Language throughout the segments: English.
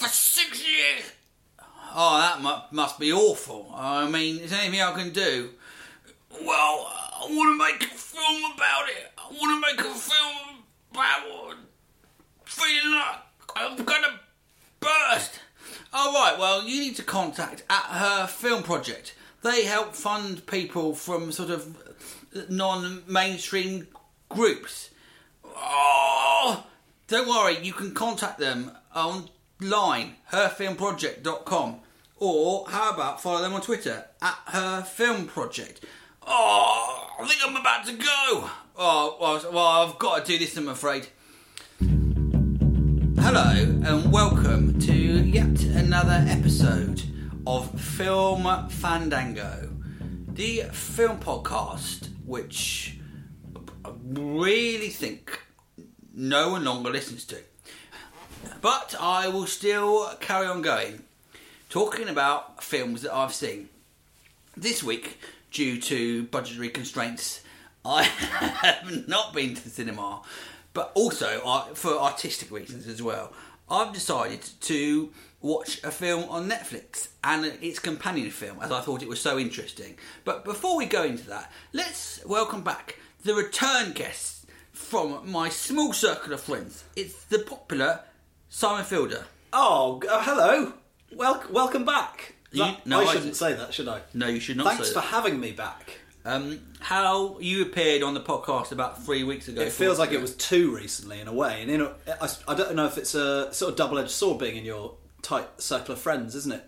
For six years. Oh, that mu- must be awful. I mean, is there anything I can do? Well, I want to make a film about it. I want to make a film about feeling like I'm gonna burst. Oh, right, well, you need to contact At Her Film Project. They help fund people from sort of non mainstream groups. Oh, don't worry, you can contact them online, herfilmproject.com. Or how about follow them on Twitter, at Her Film Project. Oh, I think I'm about to go. Oh, well, well, I've got to do this, I'm afraid. Hello, and welcome to yet another episode of Film Fandango, the film podcast which I really think no one longer listens to. But I will still carry on going, talking about films that I've seen. This week, due to budgetary constraints, I have not been to the cinema, but also uh, for artistic reasons as well. I've decided to watch a film on Netflix and its companion film as I thought it was so interesting. But before we go into that, let's welcome back the return guests from my small circle of friends. It's the popular Simon Fielder. Oh, uh, hello. Wel- welcome back. You- That- no, I I- shouldn't say that, should I? No, you should not Thanks say for that. having me back. Um, how you appeared on the podcast about three weeks ago. It feels like it was two recently, in a way. And in a, I, I don't know if it's a sort of double-edged sword being in your tight circle of friends, isn't it?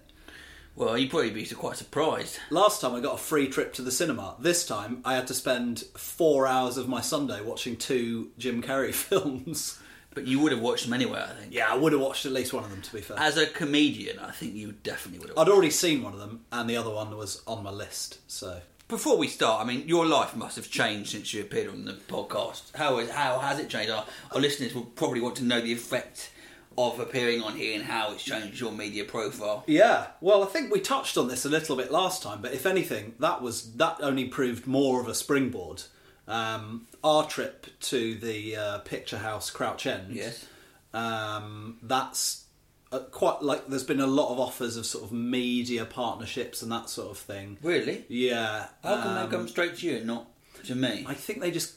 Well, you'd probably be quite surprised. Last time I got a free trip to the cinema. This time I had to spend four hours of my Sunday watching two Jim Carrey films. But you would have watched them anyway, I think. Yeah, I would have watched at least one of them, to be fair. As a comedian, I think you definitely would have. I'd already seen one of them, and the other one was on my list. So Before we start, I mean, your life must have changed since you appeared on the podcast. How is how has it changed? Our, our listeners will probably want to know the effect of appearing on here and how it's changed your media profile. Yeah, well, I think we touched on this a little bit last time, but if anything, that was that only proved more of a springboard. Um, our trip to the uh, Picture House Crouch End, Yes. um, that's uh, quite like there's been a lot of offers of sort of media partnerships and that sort of thing. Really? Yeah, How come um, they come straight to you and not to me? I think they just.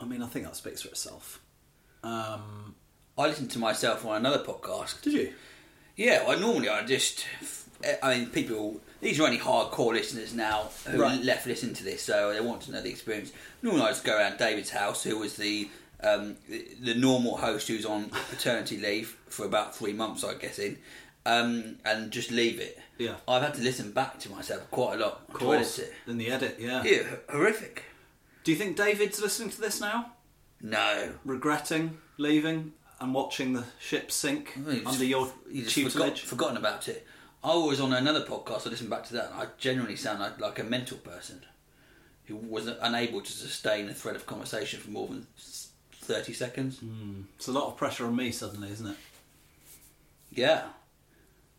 I mean, I think that speaks for itself. Um, I listened to myself on another podcast. did you? Yeah, well, normally I just. I mean, people. These are only hardcore listeners now who Right. left listen to this, so they want to know the experience. Normally, I just go around David's house, who was the um, the, the normal host who's on paternity leave for about three months, I guess, in, um, and just leave it. Yeah. I've had to listen back to myself quite a lot. Of course. In the edit, yeah. Yeah, horrific. Do you think David's listening to this now? No. regretting leaving and watching the ship sink Well, under your you just forgot, tutelage. forgotten about it. I was on another podcast. I listened back to that. and I generally sound like, like a mental person who was unable to sustain a thread of conversation for more than thirty seconds. It's a lot of pressure on me suddenly, isn't it? Yeah,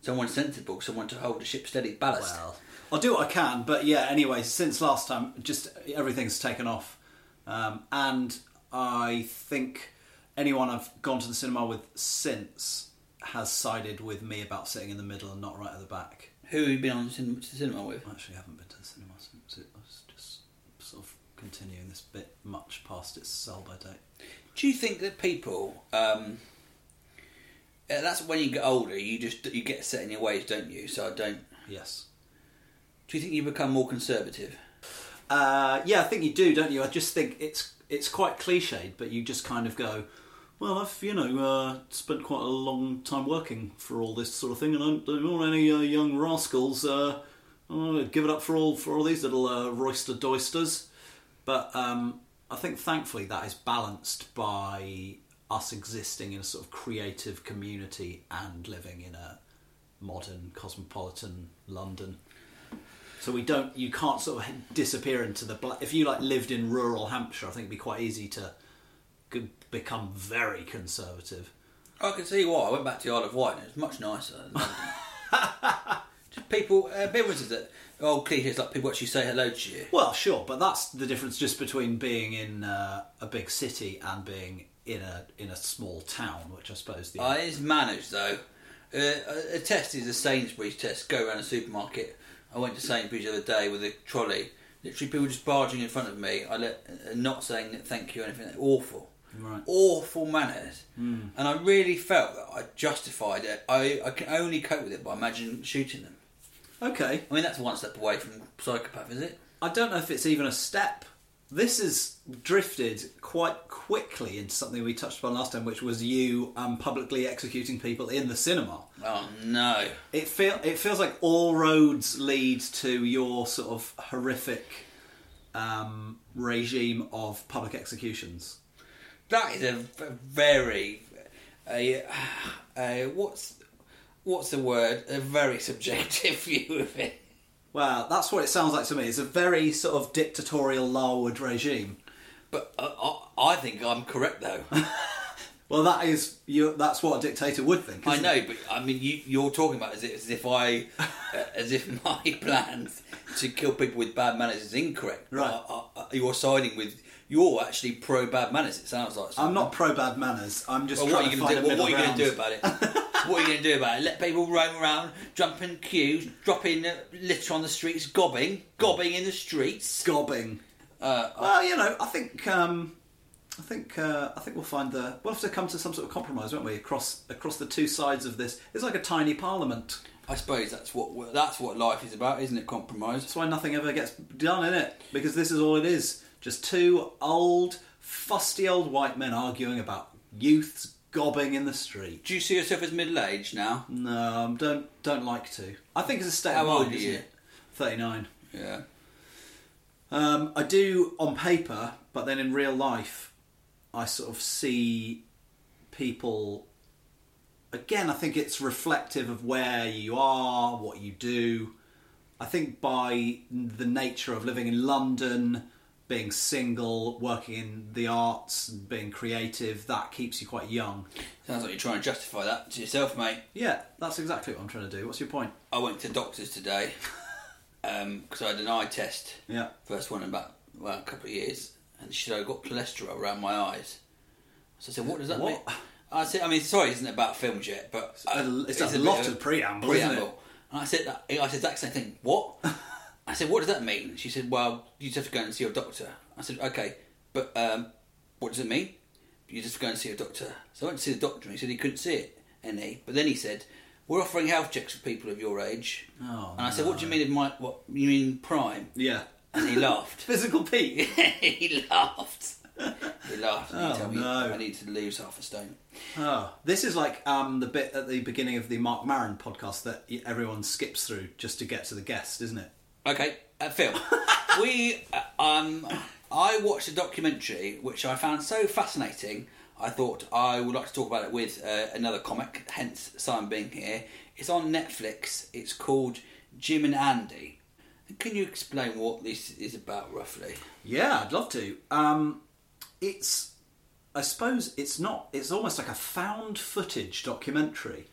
someone sensible, someone to hold the ship steady, ballast. Well, I'll do what I can, but yeah. Anyway, since last time, just everything's taken off, um, and I think anyone I've gone to the cinema with since has sided with me about sitting in the middle and not right at the back. Who have you been on to the cinema with? I actually haven't been to the cinema since it was just sort of continuing this bit much past its sell by date. Do you think that people? Um, uh, that's when you get older. You just you get set in your ways, don't you? So I don't. Yes. Do you think you become more conservative? Uh, yeah, I think you do, don't you? I just think it's it's quite cliched, but you just kind of go, well, I've you know uh, spent quite a long time working for all this sort of thing, and I don't, want any uh, young rascals uh, give it up for all for all these little uh, roister doisters. But um, I think thankfully that is balanced by us existing in a sort of creative community and living in a modern cosmopolitan London. So we don't, you can't sort of disappear into the. If you like lived in rural Hampshire, I think it'd be quite easy to become very conservative. I can see why. I went back to the Isle of Wight and it's much nicer. than Just people, uh, businesses that old cliches like people actually say hello to you. Well, sure, but that's the difference just between being in uh, a big city and being in a in a small town, which I suppose the Uh, it's manners though. Uh, a, a test is a Sainsbury's test. Go around a supermarket. I went to Sainsbury's the other day with a trolley. Literally, people just barging in front of me. I let, uh, not saying thank you or anything. Awful, Right. awful manners. And I really felt that I justified it. I, I can only cope with it by imagining shooting them. okay. I mean, that's one step away from psychopath, is it? I don't know if it's even a step. This has drifted quite quickly into something we touched upon last time, which was you um, publicly executing people in the cinema. Oh no. It feel it feels like all roads lead to your sort of horrific um, regime of public executions. That is a very, a, a, what's what's the word? A very subjective view of it. Well, that's what it sounds like to me. It's a very sort of dictatorial Larwood regime. But uh, I, think I'm correct though. Well, that is you. That's what a dictator would think. I know, it? but I mean, you, you're talking about as if, as if I, as if my plans to kill people with bad manners is incorrect. Right. You're siding with. You're actually pro bad manners. It sounds like. I'm not pro bad manners. I'm just Well, trying what are you to going to do? What, are you going to do about it? what are you going to do about it? Let people roam around, jump in queues, dropping uh, litter on the streets, gobbing, gobbing in the streets. Gobbing. Uh, Well, you know, I think um, I think uh, I think we'll find the we'll have to come to some sort of compromise, won't we? Across across the two sides of this, it's like a tiny parliament. I suppose that's what that's what life is about, isn't it? Compromise. That's why nothing ever gets done in it because this is all it is. Just two old, fusty old white men arguing about youths gobbing in the street. Do you see yourself as middle aged now? No, um, don't don't like to. I think it's a state How of old mind. are isn't you? Thirty nine. Yeah. Um, I do on paper, but then in real life, I sort of see people. Again, I think it's reflective of where you are, what you do. I think by the nature of living in London, being single, working in the arts, being creative, that keeps you quite young. Sounds like you're trying to justify that to yourself, mate. Yeah, that's exactly what I'm trying to do. What's your point? I went to doctors today because I had an eye test. Yeah. First one in about well, a couple of years, and she said I've got cholesterol around my eyes. So I said, "What does that What? mean?" I said, "I mean, sorry, isn't it about films yet, but a- uh, it's a bit lot of preamble, it? And I said, that, I said the exact same thing. What? I said, "What does that mean?" She said, "Well, you just have to go and see your doctor." I said, "Okay, but um, what does it mean?" You just have to go and see your doctor. So I went to see the doctor, and he said he couldn't see it any. But then he said, "We're offering health checks for people of your age." Oh, and I said, "What do you mean? Of my what? You mean prime?" Yeah. And he laughed. Physical peak. he laughed. He laughed. And Oh, he told me no. I need to lose half a stone. Oh, this is like um, the bit at the beginning of the Marc Maron podcast that everyone skips through just to get to the guest, isn't it? Okay, uh, Phil. we, uh, um, I watched a documentary which I found so fascinating. I thought I would like to talk about it with uh, another comic, hence Simon being here. It's on Netflix. It's called Jim and Andy. Can you explain what this is about roughly? Yeah, I'd love to. Um, it's, I suppose, it's not. It's almost like a found footage documentary.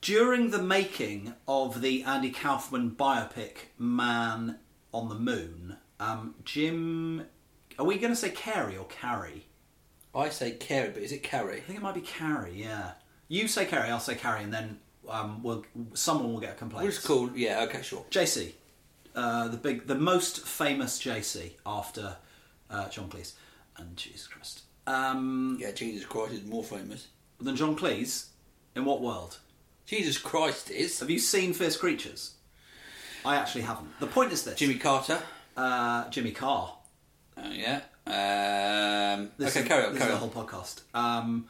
During the making of the Andy Kaufman biopic "Man on the Moon," um, Jim, are we going to say Carey or Carrie? I say Carrie, but is it Carrie? I think it might be Carrie. Yeah, you say Carrie, I'll say Carrie, and then um, we'll someone will get a complaint. Is it called? Yeah, okay, sure. JC, uh, the big, the most famous JC after uh, John Cleese. and Jesus Christ. Um, Yeah, Jesus Christ is more famous. than John Cleese? In what world? Jesus Christ is Have you seen Fierce Creatures? I actually haven't. The point is this: Jimmy Carter. uh, Jimmy Carr. Oh, yeah. Um, This okay, is, carry on, This carry is on. the whole podcast. Um,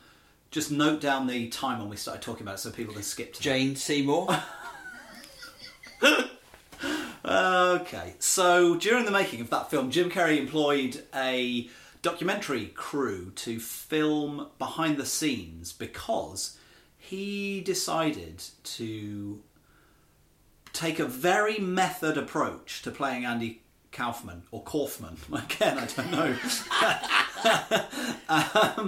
just note down the time when we started talking about it, so people can skip to. that. Jane Seymour. Okay, so during the making of that film, Jim Carrey employed a documentary crew to film behind the scenes because he decided to take a very method approach to playing Andy Kaufman or Kaufman. Again, I don't know.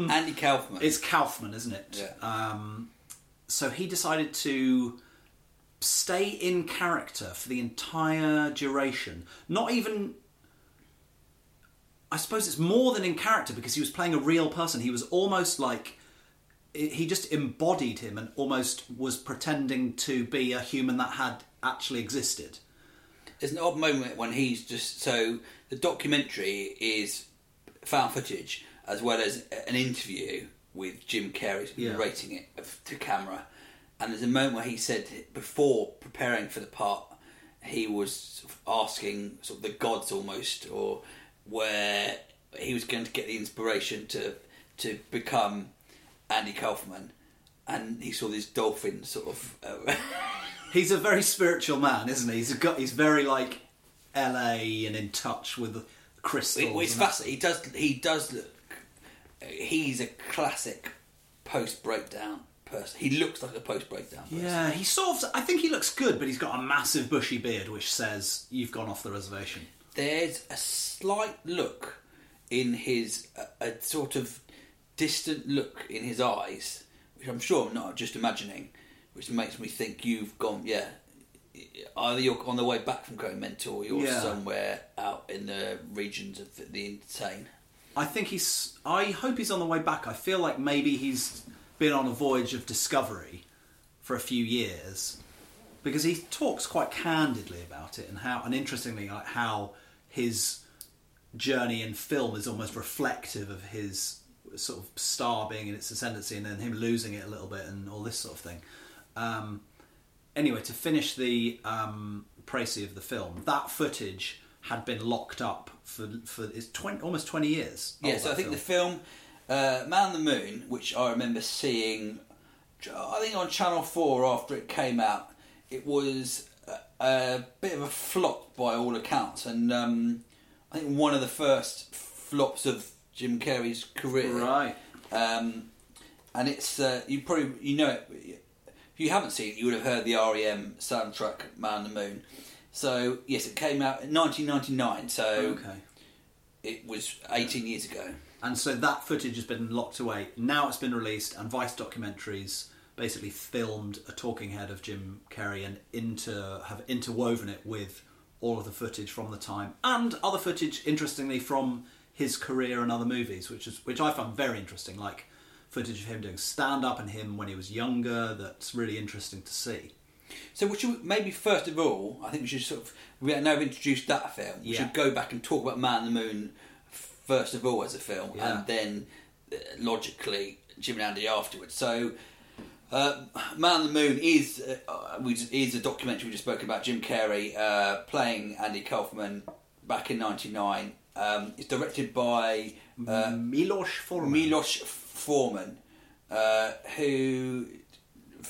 Andy Kaufman. It's Kaufman, isn't it? Yeah. Um, so he decided to stay in character for the entire duration. Not even. I suppose it's more than in character because he was playing a real person. He was almost like. He just embodied him and almost was pretending to be a human that had actually existed. There's an odd moment when he's just so the documentary is found footage as well as an interview with Jim Carrey Yeah. narrating it to camera, and there's a moment where he said before preparing for the part he was asking sort of the gods almost or where he was going to get the inspiration to to become Andy Kaufman, and he saw this dolphin sort of. Uh, He's a very spiritual man, isn't he? He's got. He's very like L.A. and in touch with crystals. It, it's fascinating. He does. He does look. He's a classic post breakdown person. He looks like a post breakdown. person. Yeah, he sort of. I think he looks good, but he's got a massive bushy beard, which says you've gone off the reservation. There's a slight look in his a, a sort of distant look in his eyes, which I'm sure I'm not just imagining, which makes me think you've gone. Yeah. Either you're on the way back from going mental, or you're Yeah. somewhere out in the regions of the, the insane. I think he's. I hope he's on the way back. I feel like maybe he's been on a voyage of discovery for a few years because he talks quite candidly about it and how, and interestingly, like how his journey in film is almost reflective of his sort of star being in its ascendancy and then him losing it a little bit and all this sort of thing. Um, anyway, to finish the um, précis of the film, that footage had been locked up for for it's 20, almost twenty years. Yeah, so I think film. the film uh, Man on the Moon, which I remember seeing, I think on Channel Four after it came out, it was a, a bit of a flop by all accounts, and um, I think one of the first flops of Jim Carrey's career. Right. Um, and it's uh, you probably you know it. If you haven't seen it, you would have heard the REM soundtrack "Man on the Moon." So yes, it came out in 1999. So Okay. it was 18 years ago. And so that footage has been locked away. Now it's been released, and Vice Documentaries basically filmed a talking head of Jim Carrey and inter have interwoven it with all of the footage from the time and other footage, interestingly, from his career and other movies, which is which I found very interesting, like footage of him doing stand up and him when he was younger. That's really interesting to see. So we should maybe first of all, I think we should sort of we now have introduced that film. We Yeah. should go back and talk about Man on the Moon first of all as a film, Yeah. and then uh, logically Jim and Andy afterwards. So. Uh, Man on the Moon is uh, is a documentary we just spoke about Jim Carrey uh, playing Andy Kaufman back in '99. Um, it's directed by uh, Milos Forman. Milos Forman, uh, who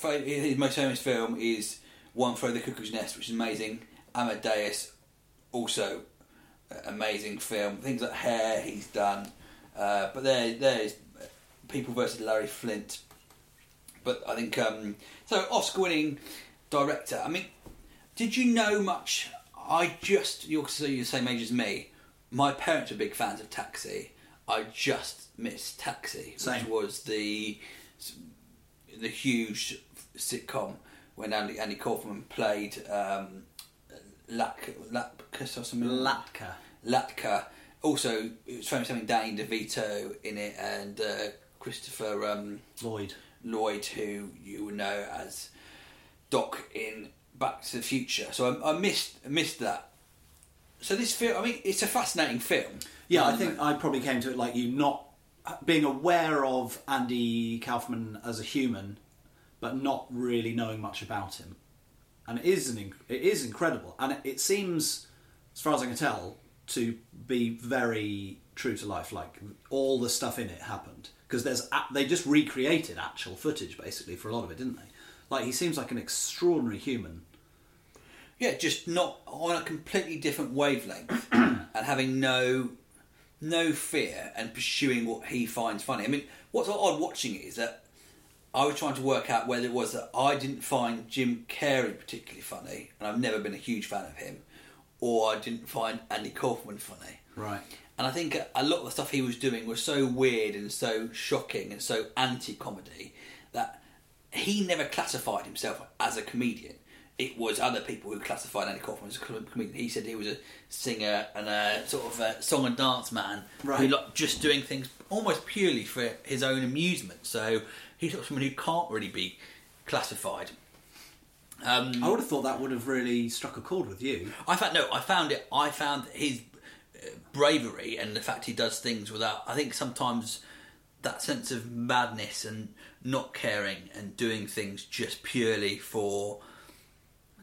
his most famous film is One Over the Cuckoo's Nest, which is amazing. Amadeus, also uh, amazing film. Things like Hair, he's done. Uh, but there, there is People versus Larry Flynt. But I think um, so. Oscar-winning director. I mean, did you know much? I just you're so you're the same age as me. My parents were big fans of Taxi. I just missed Taxi, Same. which was the the huge sitcom when Andy, Andy Kaufman played um, Lat- Latka or something. Latka. Latka. Also, it was famous having Danny DeVito in it and uh, Christopher um, Lloyd. Lloyd, who you would know as Doc in Back to the Future. So I, I missed missed that. So this film, I mean, it's a fascinating film. Yeah, I Um, think I probably came to it like you, not being aware of Andy Kaufman as a human, but not really knowing much about him. And it is an inc- it is incredible, and it, it seems, as far as I can tell, to be very true to life. Like all the stuff in it happened because there's a- they just recreated actual footage basically for a lot of it, didn't they? Like he seems like an extraordinary human. Yeah, just not on a completely different wavelength and having no no fear and pursuing what he finds funny. I mean, what's odd watching it is that I was trying to work out whether it was that I didn't find Jim Carrey particularly funny, and I've never been a huge fan of him, or I didn't find Andy Kaufman funny. Right. And I think a lot of the stuff he was doing was so weird and so shocking and so anti-comedy that he never classified himself as a comedian. It was other people who classified Andy Kaufman as a comedian. He said he was a singer and a sort of a song and dance man who Right. liked just doing things almost purely for his own amusement. So he's sort of someone who can't really be classified. Um, I would have thought that would have really struck a chord with you. I found no. I found it. I found his uh, bravery and the fact he does things without. I think sometimes that sense of madness and not caring and doing things just purely for I don't, and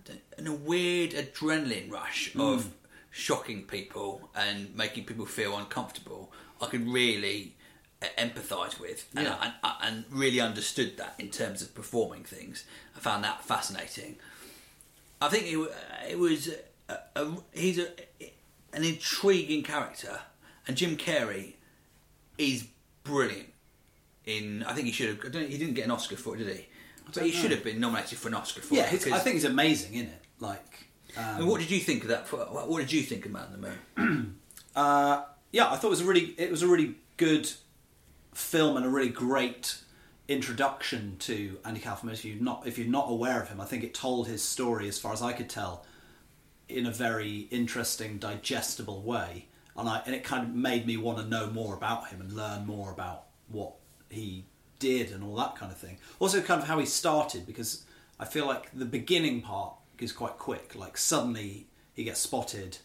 a weird adrenaline rush hmm. of shocking people and making people feel uncomfortable. I could really uh, empathise with and, Yeah. and, and really understood that in terms of performing things. I found that fascinating. I think it, uh, it was a, a, he's a, an intriguing character, and Jim Carrey is brilliant. In I think he should have. he didn't get an Oscar for it, did he? But he should have been nominated for an Oscar for Yeah, it. his, I think he's amazing in it. Like, I mean, what did you think of that? What what did you think of Man in the Moon? uh, yeah, I thought it was a really, it was a really good film and a really great introduction to Andy Kaufman. If you're not, if you're not aware of him, I think it told his story, as far as I could tell, in a very interesting, digestible way, and I and it kind of made me want to know more about him and learn more about what he did and all that kind of thing. Also, kind of how he started, because I feel like the beginning part is quite quick. Like suddenly he gets spotted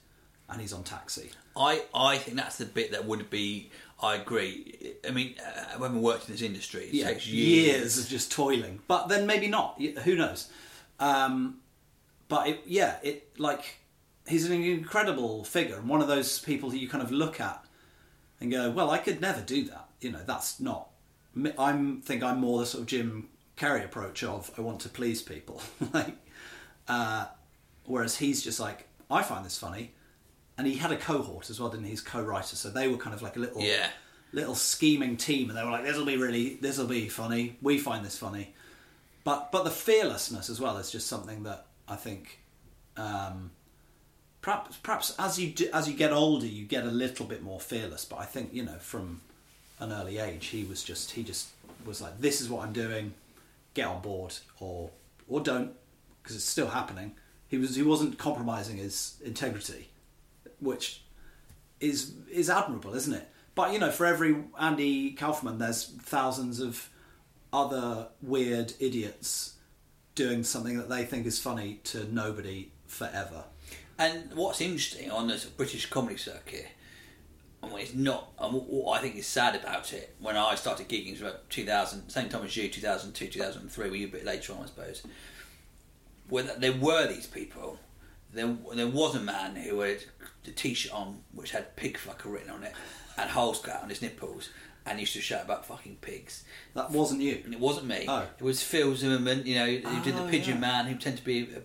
and he's on taxi. I, I think that's the bit that would be. I agree. I mean, uh, having worked in this industry, it takes years. years of just toiling. But then maybe not. Who knows? Um, but it, yeah, it like he's an incredible figure and one of those people who you kind of look at and go, "Well, I could never do that." You know, that's not. I'm think I'm more the sort of Jim Carrey approach of I want to please people, like. Uh, whereas he's just like, I find this funny, and he had a cohort as well, didn't he? His co-writer, so they were kind of like a little Yeah. little scheming team, and they were like, "This will be really, this will be funny. We find this funny." But but the fearlessness as well is just something that I think, um, perhaps perhaps as you do, as you get older, you get a little bit more fearless. But I think you know from an early age, he was just he just was like, "This is what I'm doing. Get on board, or or don't, because it's still happening." He was he wasn't compromising his integrity, which is is admirable, isn't it? But you know, for every Andy Kaufman, there's thousands of other weird idiots doing something that they think is funny to nobody forever. And what's interesting on the British comedy circuit, and what is not, and what- I think is sad about it, when I started gigging, it was about 2000, same time as you, 2002, 2003, were you a bit later on, I suppose, where there were these people. There, there was a man who had a t-shirt on which had pig fucker written on it and holes cut on his nipples and used to shout about fucking pigs. That wasn't you. And it wasn't me. Oh. It was Phil Zimmerman, you know, who did the Oh, Pigeon yeah. Man, who tended to be uh,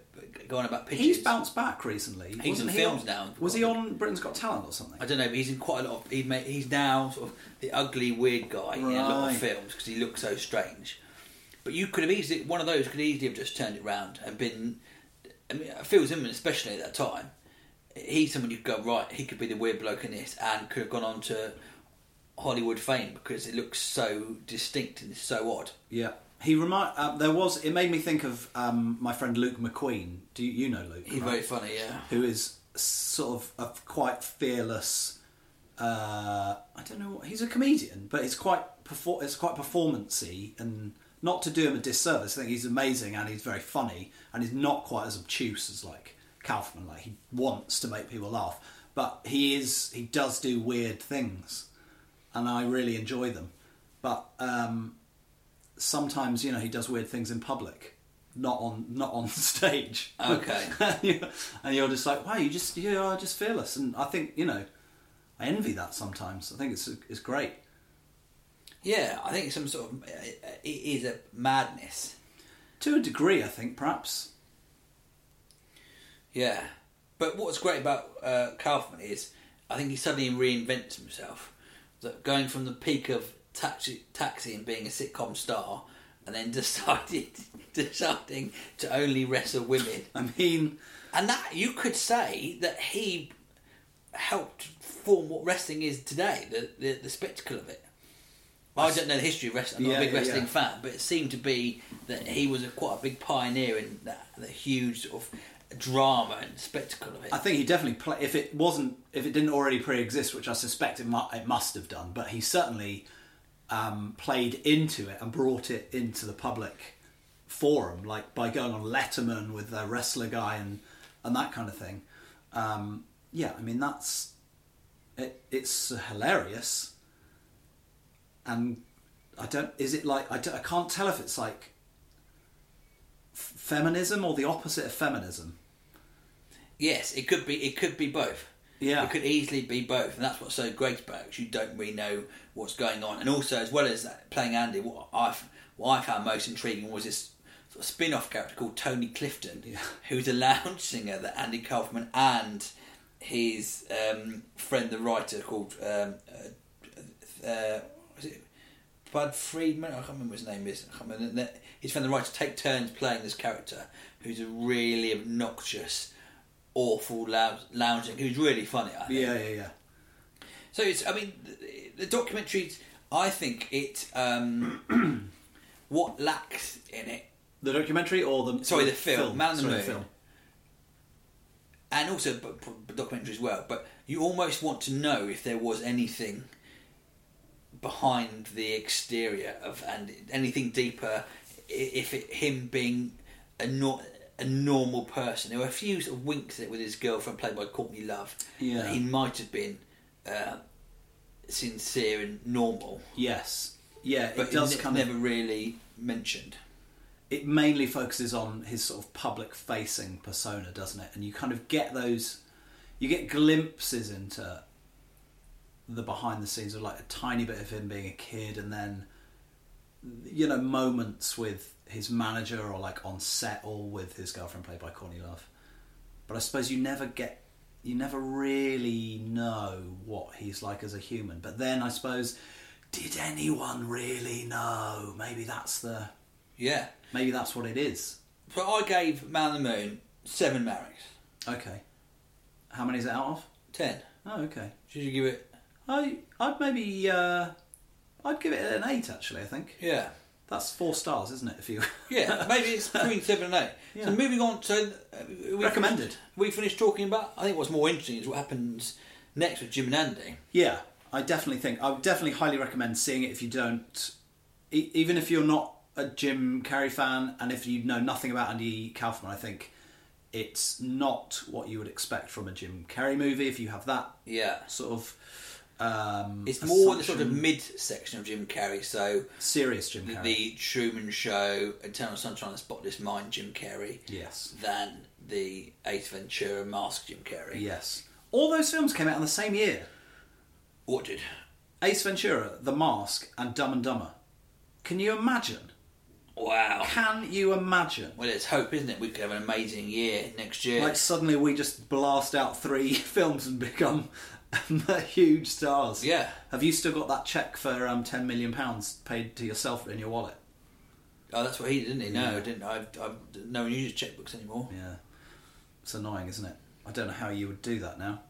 going about pigeons. He's bounced back recently. He's Wasn't in he films on- now. Was he on Britain's Got Talent or something? I don't know, but he's in quite a lot of. He made, he's now sort of the ugly, weird guy in a lot of films because he looks so strange. But you could have easily, one of those could easily have just turned it round and been. I mean, Phil Zimmerman, especially at that time, he's someone you could go, right, he could be the weird bloke in this and could have gone on to Hollywood fame because it looks so distinct and so odd. Yeah. He remind uh, there was. It made me think of um, my friend Luke McQueen. Do you, you know Luke? He's right? very funny, yeah. who is sort of a quite fearless. Uh, I don't know. what He's a comedian, but it's quite perfor- it's quite performancy, and not to do him a disservice. I think he's amazing and he's very funny, and he's not quite as obtuse as like Kaufman. Like he wants to make people laugh, but he is he does do weird things, and I really enjoy them. But um, sometimes you know he does weird things in public, not on not on stage. Okay. and you're- and you're just like, wow, you just you are just fearless, and I think you know, I envy that sometimes. I think it's it's great. Yeah, I think some sort of it is a madness. To a degree, I think perhaps. Yeah, but what's great about uh, Kaufman is I think he suddenly reinvents himself. That going from the peak of taxi, taxi and being a sitcom star, and then decided deciding to only wrestle women, I mean, and that you could say that he helped form what wrestling is today, the the, the spectacle of it. I don't know the history of wrestling. I'm not Yeah, a big yeah, wrestling yeah. fan, but it seemed to be that he was a, quite a big pioneer in that, the huge sort of drama and spectacle of it. I think he definitely play. If it wasn't, if it didn't already pre-exist, which I suspect it, mu- it must have done, but he certainly um, played into it and brought it into the public forum, like by going on Letterman with the wrestler guy and and that kind of thing. Um, yeah, I mean that's it, it's hilarious, and I don't. Is it like I, I can't tell if it's like f- feminism or the opposite of feminism. Yes, it could be. It could be both. Yeah. it could easily be both, and that's what's so great about it. You don't really know what's going on, and also as well as that, playing Andy, what I what I found most intriguing was this sort of spin-off character called Tony Clifton, Yeah. who's a lounge singer that Andy Kaufman and his um, friend, the writer called um, uh, uh, was it Bud Friedman? I can't remember his name is. I can't remember. His friend, the writer, take turns playing this character, who's a really obnoxious, awful lounge, lounging. was really funny. I think. Yeah, yeah, yeah. So it's. I mean, the, the documentary. I think it. Um, what lacks in it, The documentary or the Sorry, the film, Man on the Sorry, Moon. film. and also b- b- documentary as well. But you almost want to know if there was anything behind the exterior of and anything deeper. If it, him being a nor- a normal person, there were a few sort of winks at it with his girlfriend played by Courtney Love. Yeah. that he might have been uh, sincere and normal, Yes, yeah. but it does ne- kind never really mentioned. It mainly focuses on his sort of public-facing persona, doesn't it? And you kind of get those. You get glimpses into the behind the scenes of like a tiny bit of him being a kid, and then you know moments with his manager or like on set or with his girlfriend played by Courtney Love. But I suppose you never get you never really know what he's like as a human. But then I suppose did anyone really know? Maybe that's the Yeah, maybe that's what it is. but I gave Man on the Moon seven marries, Okay. How many is it out of? ten. Oh, okay. Should you give it? I I'd maybe uh, I'd give it an eight actually. I think Yeah. That's four stars, isn't it? If you Yeah, maybe it's between seven and eight. Yeah. So moving on, to uh, we Recommended. Finished, we finished talking about. I think what's more interesting is what happens next with Jim and Andy. Yeah, I definitely think I would definitely highly recommend seeing it if you don't, e- even if you're not a Jim Carrey fan, and if you know nothing about Andy Kaufman. I think it's not what you would expect from a Jim Carrey movie. If you have that Yeah, sort of, um, it's more the sort of mid section of Jim Carrey. So serious Jim Carrey. the Truman Show, Eternal Sunshine of the Spotless Mind, Jim Carrey, yes, than the Ace Ventura Mask, Jim Carrey. yes. All those films came out in the same year. What did? Ace Ventura, The Mask, and Dumb and Dumber. Can you imagine? Wow. Can you imagine? Well, it's hope, isn't it? We could have an amazing year next year. Like suddenly we just blast out three films and become huge stars. Yeah. Have you still got that check for um, ten million pounds paid to yourself in your wallet? oh, that's what he did, didn't he? No, Yeah. I didn't. I've, I've, no one uses checkbooks anymore. Yeah. It's annoying, isn't it? I don't know how you would do that now.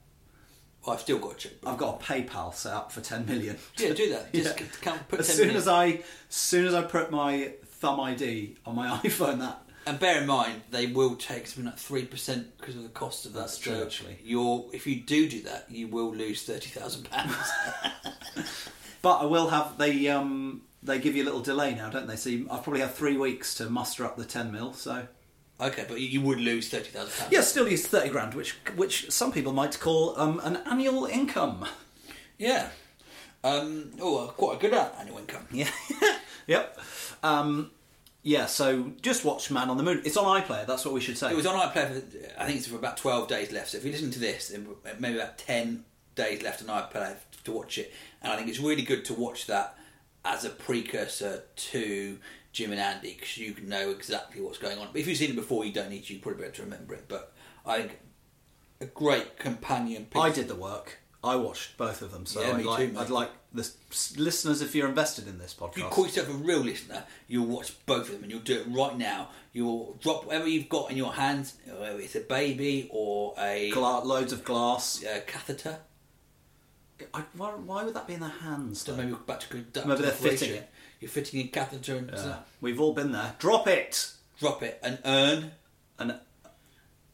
Well, I've still got a checkbook. I've got a PayPal set up for ten million. Yeah, do that. Just Yeah. count, put as 10 soon million. as I, as soon as I put my thumb ID on my iPhone, that And bear in mind, they will take something like three percent because of the cost of that. That's true, So actually. You're, if you do do that, you will lose thirty thousand pounds. But I will have they um they give you a little delay now, don't they? So you, I'll probably have three weeks to muster up the ten mil. So Okay, but you would lose thirty thousand pounds. Yeah, still use thirty grand, which which some people might call um, an annual income. Yeah. Um, oh, quite a good annual income. Yeah. yep. Um, yeah. So just watch Man on the Moon. It's on iPlayer. That's what we should say. It was on iPlayer. For, I think it's for about twelve days left. So if you listen to this, then maybe about ten days left on iPlayer to watch it. And I think it's really good to watch that as a precursor to Jim and Andy because you can know exactly what's going on. But if you've seen it before, you don't need to. You probably be able to remember it. But I think a great companion. Piece. I did the work. I watched both of them, so Yeah, I'd, like, too. I'd like the listeners, if you're invested in this If you call yourself a real listener, you'll watch both of them and you'll do it right now. You'll drop whatever you've got in your hands, whether it's a baby or a Gla- loads of glass. uh, catheter. I, why, why would that be in their hands? So though? maybe back to good. Maybe they're fitting it. You're fitting a catheter and Yeah. We've all been there. Drop it. drop it and earn, An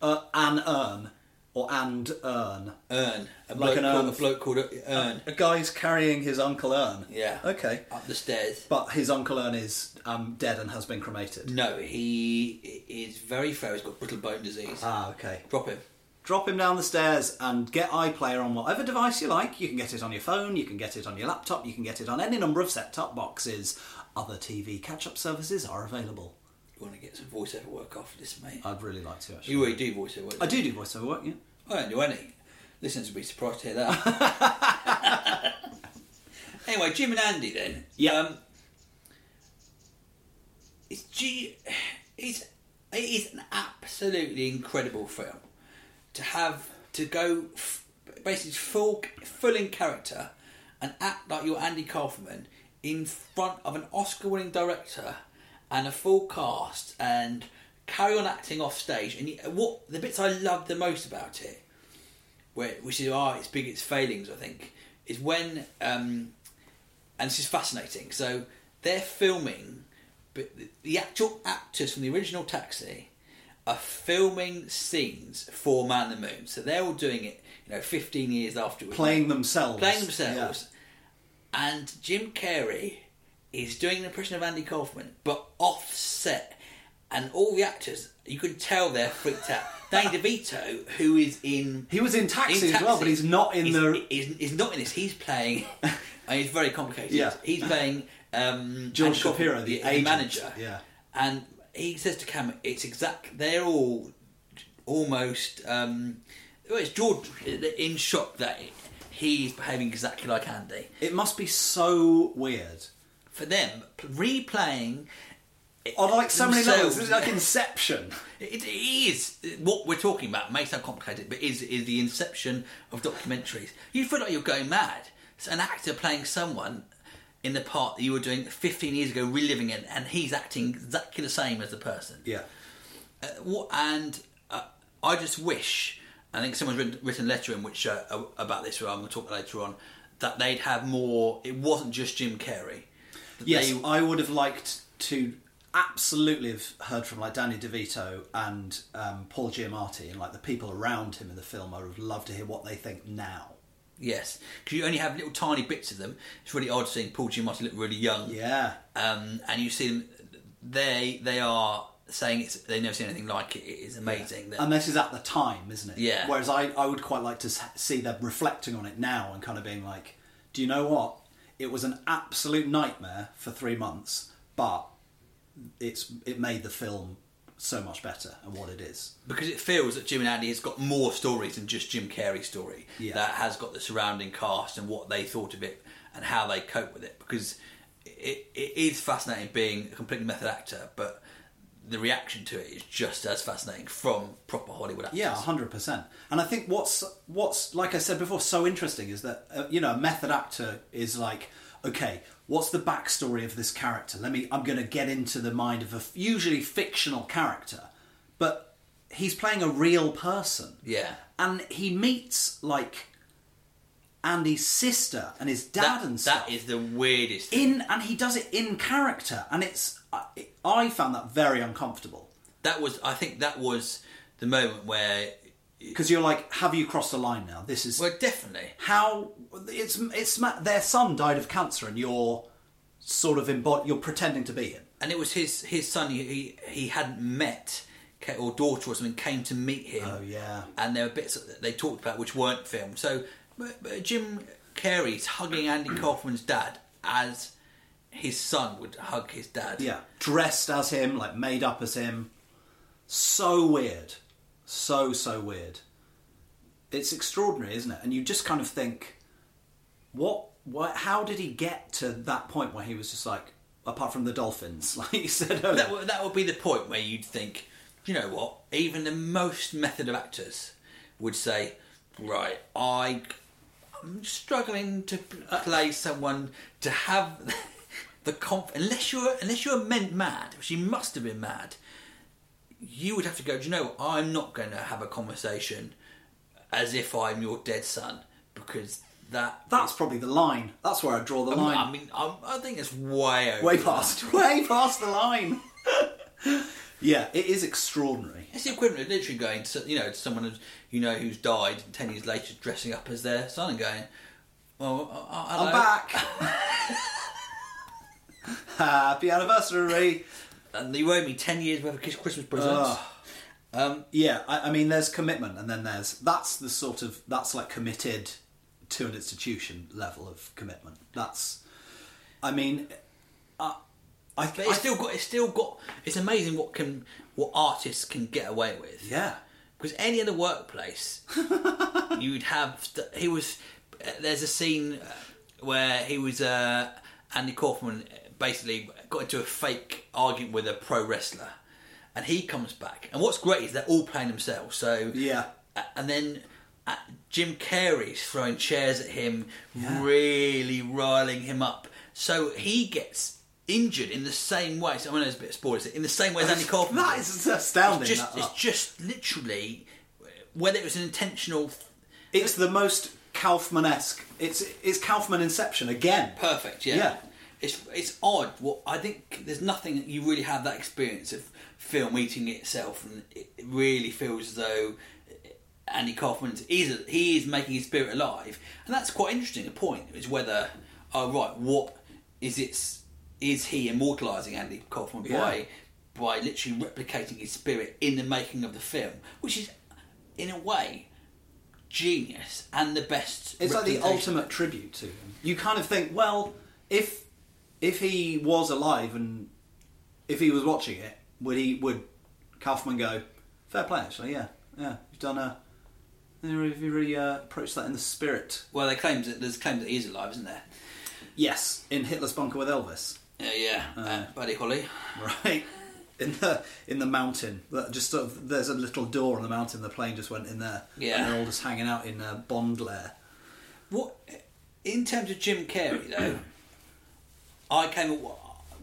uh, an urn or and urn. earn. A Like bloke an called. A bloke called earn. A guy's carrying his uncle urn. Yeah. Okay. Up the stairs. But his uncle urn is um, dead and has been cremated. No, he is very fair. He's got brittle bone disease. Ah, okay. Drop him. Drop him down the stairs and get iPlayer on whatever device you like. You can get it on your phone, you can get it on your laptop, you can get it on any number of set top boxes. Other TV catch up services are available. You want to get some voiceover work off this, mate? I'd really like to actually. you already do voiceover work. I do do voiceover work, yeah. I don't do any. Listeners would be surprised to hear that. anyway, Jim and Andy then. Yeah. Um, it's G. It's it is an absolutely incredible film to have to go f- basically full full in character and act like you're Andy Kaufman in front of an Oscar-winning director and a full cast and carry on acting off stage. And what the bits I loved the most about it where which is its big its failings, I think, is when um, and this is fascinating. So they're filming, but the- the actual actors from the original Taxi are filming scenes for Man the Moon. So they're all doing it, you know, fifteen years after Playing themselves. playing themselves, and Jim Carrey is doing an impression of Andy Kaufman, but offset. And all the actors, you can tell they're freaked out. Danny DeVito, who is in He was in Taxi in as well, but he's not in he's, the- He's, he's not in this. He's playing. and he's very complicated. Yeah. He's playing um, George Andy Kaufman, Shapiro, the agent. manager. Yeah. And he says to Cam, "It's exact. They're all almost. Um, well, it's George in shock that he's behaving exactly like Andy. It must be so weird. For them, replaying." On like so many levels, it's like Inception. It, is what we're talking about. May sound complicated, but is is the inception of documentaries. You feel like you're going mad. It's an actor playing someone in the part that you were doing 15 years ago, reliving it, and he's acting exactly the same as the person. Yeah. Uh, what, and uh, I just wish, I think someone's written, written a letter in which uh, about this, where I'm going to talk later on, that they'd have more. It wasn't just Jim Carrey. Yes, they- I would have liked to absolutely have heard from like Danny DeVito and um, Paul Giamatti and like the people around him in the film. I would have loved to hear what they think now. Yes, because you only have little tiny bits of them. It's really odd seeing Paul Giamatti look really young. Yeah. um, and you see them. They they are saying it's they've never seen anything like it. It is amazing. That, And this is at the time, isn't it? Yeah. Whereas I, I would quite like to see them reflecting on it now and kind of being like, do you know what? It was an absolute nightmare for three months, but it's it made the film so much better and what it is. because it feels that Jim and Andy has got more stories than just Jim Carrey's story. Yeah. That has got the surrounding cast and what they thought of it and how they cope with it. Because it, it is fascinating being a completely method actor, but the reaction to it is just as fascinating from proper Hollywood actors. Yeah, hundred percent. And I think what's what's like I said before, so interesting is that uh, you know a method actor is like, okay, what's the backstory of this character? Let me. I'm going to get into the mind of a usually fictional character, but he's playing a real person. Yeah. and he meets like Andy's sister and his dad That, and stuff that is the weirdest. thing. in, and he does it in character, and it's. I, I found that very uncomfortable That was, I think, that was the moment where. because you're like, have you crossed the line now? This is Well, definitely. how it's it's their son died of cancer and you're sort of embod- you're pretending to be him and it was his his son he he, he hadn't met or daughter or something came to meet him. Oh, yeah. and there were bits that they talked about which weren't filmed. So Jim Carrey's hugging Andy Kaufman's dad as his son would hug his dad. Yeah, dressed as him, like made up as him. So weird, so so weird. It's extraordinary, isn't it? And you just kind of think, what? What? How did he get to that point where he was just like, apart from the dolphins, like you said earlier? That would, that would be the point where you'd think, you know what? Even the most method of actors would say, right, I, I'm struggling to play someone to have the conf. Unless you're unless you're meant mad, which you must have been mad, you would have to go. Do you know? what? I'm not going to have a conversation as if I'm your dead son because that. That's probably the line. That's where I draw the line. I mean, I, I think it's way over. way past, way past the line. yeah, it is extraordinary. It's the equivalent of literally going to you know to someone who's, you know who's died ten years later dressing up as their son and going, well, uh, uh. I'm back. Happy anniversary. and you owe me ten years worth of Christmas presents. Um, Yeah, I, I mean, there's commitment, and then there's that's the sort of that's like committed to an institution level of commitment. That's, I mean, I, but I it's still got. It's still got. It's amazing what can what artists can get away with. yeah, Because any other workplace, you'd have. He was. uh, There's a scene uh, where he was. Uh, Andy Kaufman basically got into a fake argument with a pro wrestler, and he comes back. And what's great is they're all playing themselves. So Yeah. uh, and then. Uh, Jim Carrey's throwing chairs at him, really riling him up. So he gets injured in the same way. So I know it's a bit of spoilers. In the same way as Andy Kaufman. that is astounding. It's just, it's just literally whether it was an intentional. it's the most Kaufman-esque. It's it's Kaufman Inception again. Perfect, yeah. Yeah. It's it's odd. What I think there's nothing that you really have that experience of film eating itself, and it really feels as though Andy Kaufman's is he is making his spirit alive, and that's quite interesting. The point is whether oh right, what is it? Is he immortalising Andy Kaufman Yeah. by by literally replicating his spirit in the making of the film, which is in a way genius and the best. It's like the ultimate tribute to him. You kind of think, well, if if he was alive and if he was watching it, would he would Kaufman go, fair play actually, yeah, yeah, you've done a you really, you really uh, approached that in the spirit. Well, they claim that there's claim that he is alive, isn't there? Yes, in Hitler's bunker with Elvis, Yeah, yeah. Uh, Buddy Holly. right? In the in the mountain, just sort of there's a little door on the mountain. The plane just went in there. Yeah. and they're all just hanging out in uh, Bond lair. What in terms of Jim Carrey though? I came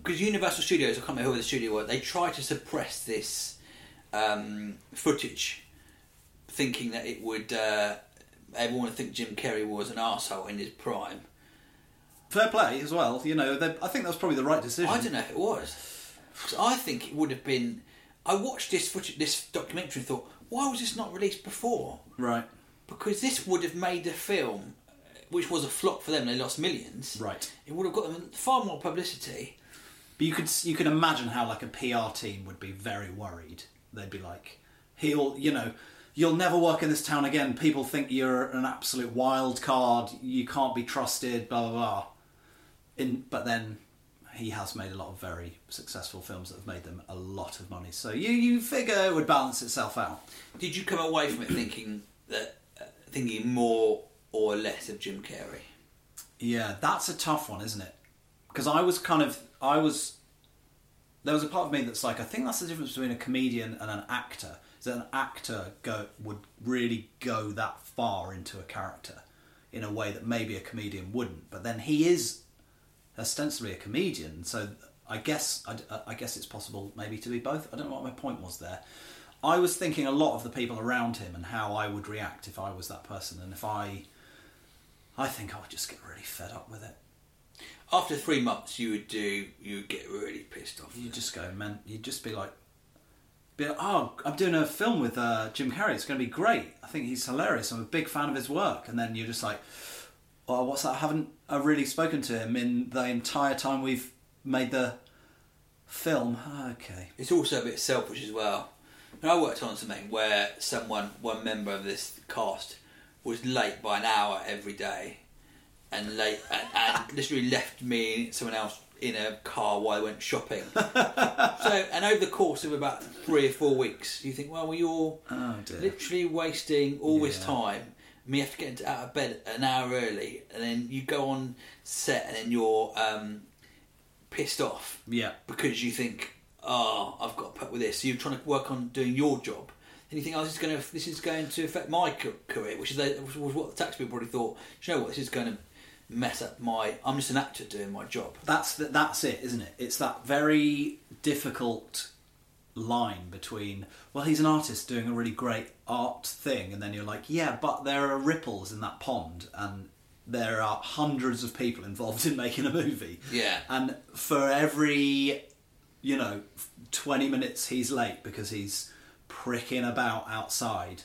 because Universal Studios. I can't remember who the studio was. They tried to suppress this um, footage, thinking that it would uh, everyone would think Jim Carrey was an arsehole in his prime. Fair play as well. You know, they- I think that was probably the right decision. I don't know if it was. I think it would have been. I watched this footage, this documentary, and thought, why was this not released before? Right. because this would have made a film which was a flop for them they lost millions Right. it would have got them far more publicity But you could you could imagine how like a PR team would be very worried. They'd be like, "He'll, you know, you'll never work in this town again. People think you're an absolute wild card. You can't be trusted." Blah blah blah. In but then he has made a lot of very successful films that have made them a lot of money. So you you figure it would balance itself out. did you come away from it thinking that uh, thinking more or less of jim carrey Yeah, that's a tough one, isn't it? Because I was kind of, I was, there was a part of me that's like, I think that's the difference between a comedian and an actor. Is that an actor go would really go that far into a character in a way that maybe a comedian wouldn't. But then he is ostensibly a comedian, so I guess I, I guess it's possible maybe to be both. I don't know what my point was there. I was thinking a lot of the people around him and how I would react if I was that person, and if I I think I would just get really fed up with it. after three months you would do you would get really pissed off You just go, man. You'd just be like, be like, oh, I'm doing a film with uh, Jim Carrey. It's going to be great. I think he's hilarious. I'm a big fan of his work. And then you're just like, oh, what's that? I haven't I really spoken to him in the entire time we've made the film. Ah, Okay. it's also a bit selfish as well When I worked on something where someone, one member of this cast, was late by an hour every day, and late and, and literally left me and someone else in a car while I went shopping. so, and over the course of about three or four weeks, you think, well, well you're Oh, literally wasting all this time. Mean, you have to get out of bed an hour early, and then you go on set, and then you're um, pissed off Yeah. because you think, oh, I've got to put with this. So you're trying to work on doing your job, and you think, oh, this is going to this is going to affect my career, which is which was what the tax people probably thought. "Do You know what? This is going to mess up my. I'm just an actor doing my job. That's the, that's it, isn't it? It's that very difficult line between well, he's an artist doing a really great art thing, and then you're like, yeah, but there are ripples in that pond, and there are hundreds of people involved in making a movie. Yeah. and for every you know twenty minutes he's late because he's pricking about outside.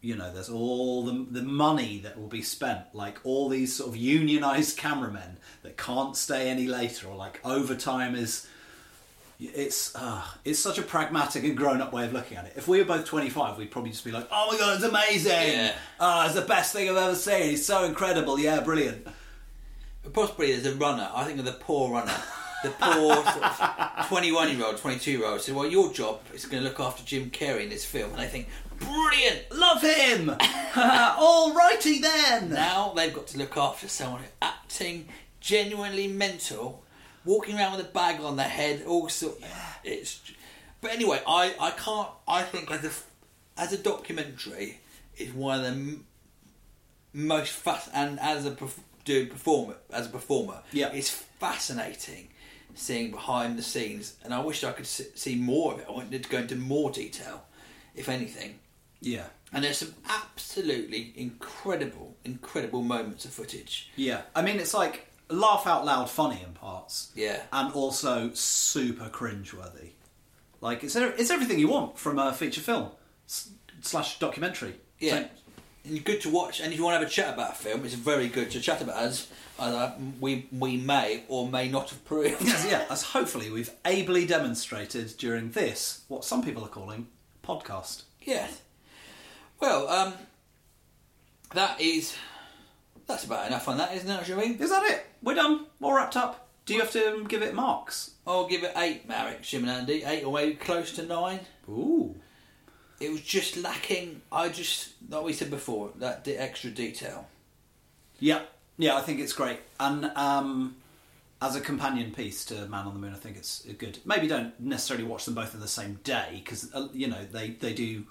You know, there's all the the money that will be spent, like all these sort of unionized cameramen that can't stay any later, or like overtime is. It's uh, it's such a pragmatic and grown up way of looking at it. If we were both 25, we'd probably just be like, "Oh my god, it's amazing! Yeah. Ah, it's the best thing I've ever seen. He's so incredible. Yeah, brilliant." Possibly there's a runner. I think of the poor runner. The poor sort of 21 year old, 22 year old So, Well, your job is going to look after Jim Carrey in this film. And I think, Brilliant! Love him. All righty then. Now they've got to look after someone acting genuinely mental, walking around with a bag on their head. Also, it's. But anyway, I, I can't. I think as a as a documentary, it's one of the m- most fast and as a perf- doing performer as a performer, Yeah. it's fascinating seeing behind the scenes, and I wish I could see more of it. I wanted to go into more detail, if anything. Yeah, And there's some absolutely incredible, incredible moments of footage. yeah. I mean, it's like laugh out loud funny in parts. Yeah. and also super cringeworthy. Like it's it's everything you want from a feature film slash documentary. Yeah. So- good to watch, and if you want to have a chat about a film, it's very good to chat about as we we may or may not have proved. Yes, yeah, as hopefully we've ably demonstrated during this, what some people are calling podcast. Yes. Well, um, that is that's about enough on that, isn't it, Shereen? Is that it? We're done. All wrapped up. Do you have to um, give it marks? I'll give it eight, Marek, Jim and Andy, eight or maybe close to nine. Ooh. It was just lacking. I just, like we said before, that de- extra detail. Yeah, yeah, I think it's great. And um, as a companion piece to Man on the Moon, I think it's good. Maybe don't necessarily watch them both on the same day because uh, you know they they do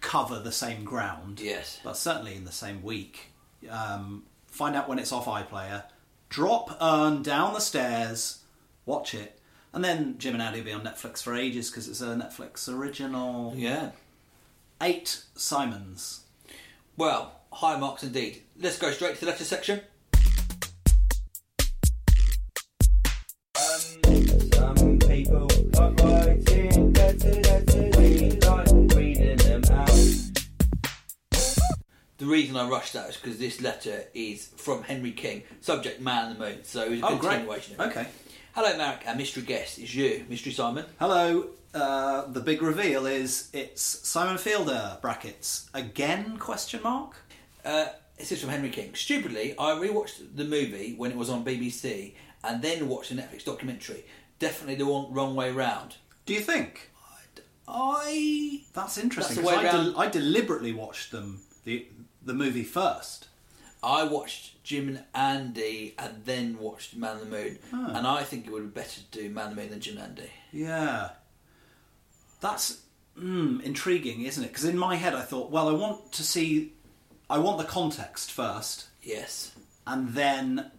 cover the same ground. Yes. but certainly in the same week. Um, find out when it's off iPlayer. Drop Earn down the stairs. Watch it. And then Jim and Andy will be on Netflix for ages because it's a Netflix original. Yeah. Eight Simons. Well, high marks indeed. Let's go straight to the letter section. The reason I rushed that is because this letter is from Henry King, subject Man on the Moon, so it's a Oh, great. continuation of it. Okay. Hello, Marek. Our mystery guest is you, Mystery Simon. Hello. Uh, the big reveal is it's Simon Fielder brackets again question mark. Uh, this is from Henry King. Stupidly, I rewatched the movie when it was on BBC and then watched the Netflix documentary. Definitely the wrong, wrong way round. Do you think I that's interesting? That's the way I, round. I deliberately watched them the the movie first. I watched Jim and Andy and then watched Man on the Moon, and I think it would be better to do Man on the Moon than Jim and Andy. Yeah, that's mm, intriguing, isn't it? Because in my head, I thought, well, I want to see, I want the context first, Yes. and then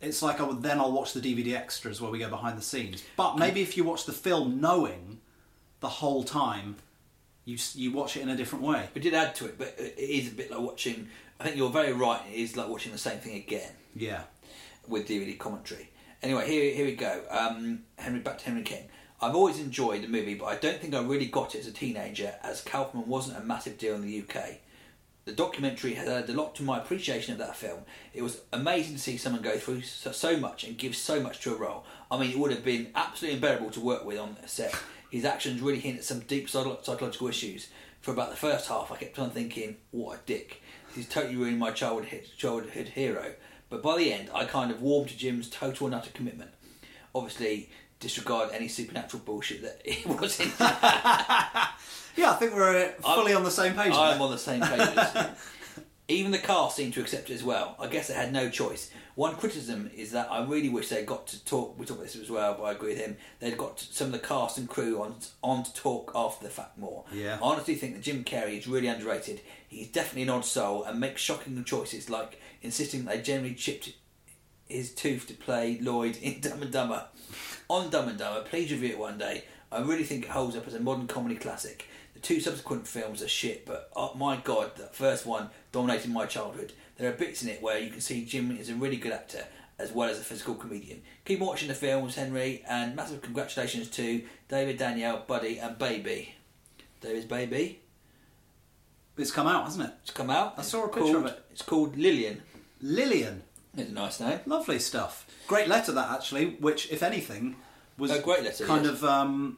it's like I would then I'll watch the DVD extras where we go behind the scenes. But maybe if you watch the film knowing the whole time, you you watch it in a different way. We did add to it, but it is a bit like watching. I think you're very right. It is like watching the same thing again Yeah. with DVD commentary. Anyway, here here we go. Um, Henry back to Henry King. I've always enjoyed the movie, but I don't think I really got it as a teenager, as Kaufman wasn't a massive deal in the UK. The documentary has added a lot to my appreciation of that film. It was amazing to see someone go through so, so much and give so much to a role. I mean, it would have been absolutely unbearable to work with on a set. His actions really hint at some deep psychological issues. For about the first half, I kept on thinking, what a dick. He's totally ruined my childhood, childhood hero. But by the end, I kind of warmed to Jim's total and utter commitment. Obviously, disregard any supernatural bullshit that he was in. Yeah, I think we're uh, fully on the same page. I'm on the same page. Even the cast seemed to accept it as well. I guess they had no choice. One criticism is that I really wish they got to talk. We talked about this as well, but I agree with him. They'd got some of the cast and crew on on to talk after the fact more. Yeah. I honestly think that Jim Carrey is really underrated. He's definitely an odd soul and makes shocking choices, like insisting that they generally chipped his tooth to play Lloyd in Dumb and Dumber. On Dumb and Dumber, please review it one day. I really think it holds up as a modern comedy classic. The two subsequent films are shit, but oh my god, that first one dominated my childhood. There are bits in it where you can see Jim is a really good actor as well as a physical comedian. Keep watching the films, Henry, and massive congratulations to David, Danielle, Buddy, and Baby. David's Baby. It's come out, hasn't it? It's come out. I saw a picture of it. It's called Lillian. Lillian. It's a nice name. Lovely stuff. Great letter that actually, which if anything was A great letter, kind yes. of um,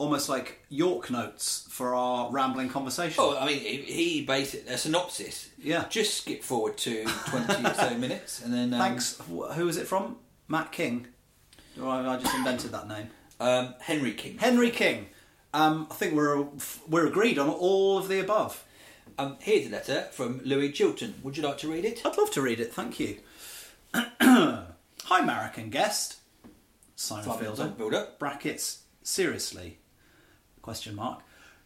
almost like York notes for our rambling conversation. Oh, I mean, he, basically a synopsis. Yeah. Just skip forward to twenty or so minutes, and then um, Thanks. Wh- Who is it from? Matt King. Or I I just invented that name. Um, Henry King. Henry King. Um, I think we're we're agreed on all of the above. Um, here's a letter from Louis Chilton. Would you like to read it? I'd love to read it. Thank you. Hi, American guest. Simon Simon Fielder. Fielder. Brackets. Seriously? Question mark.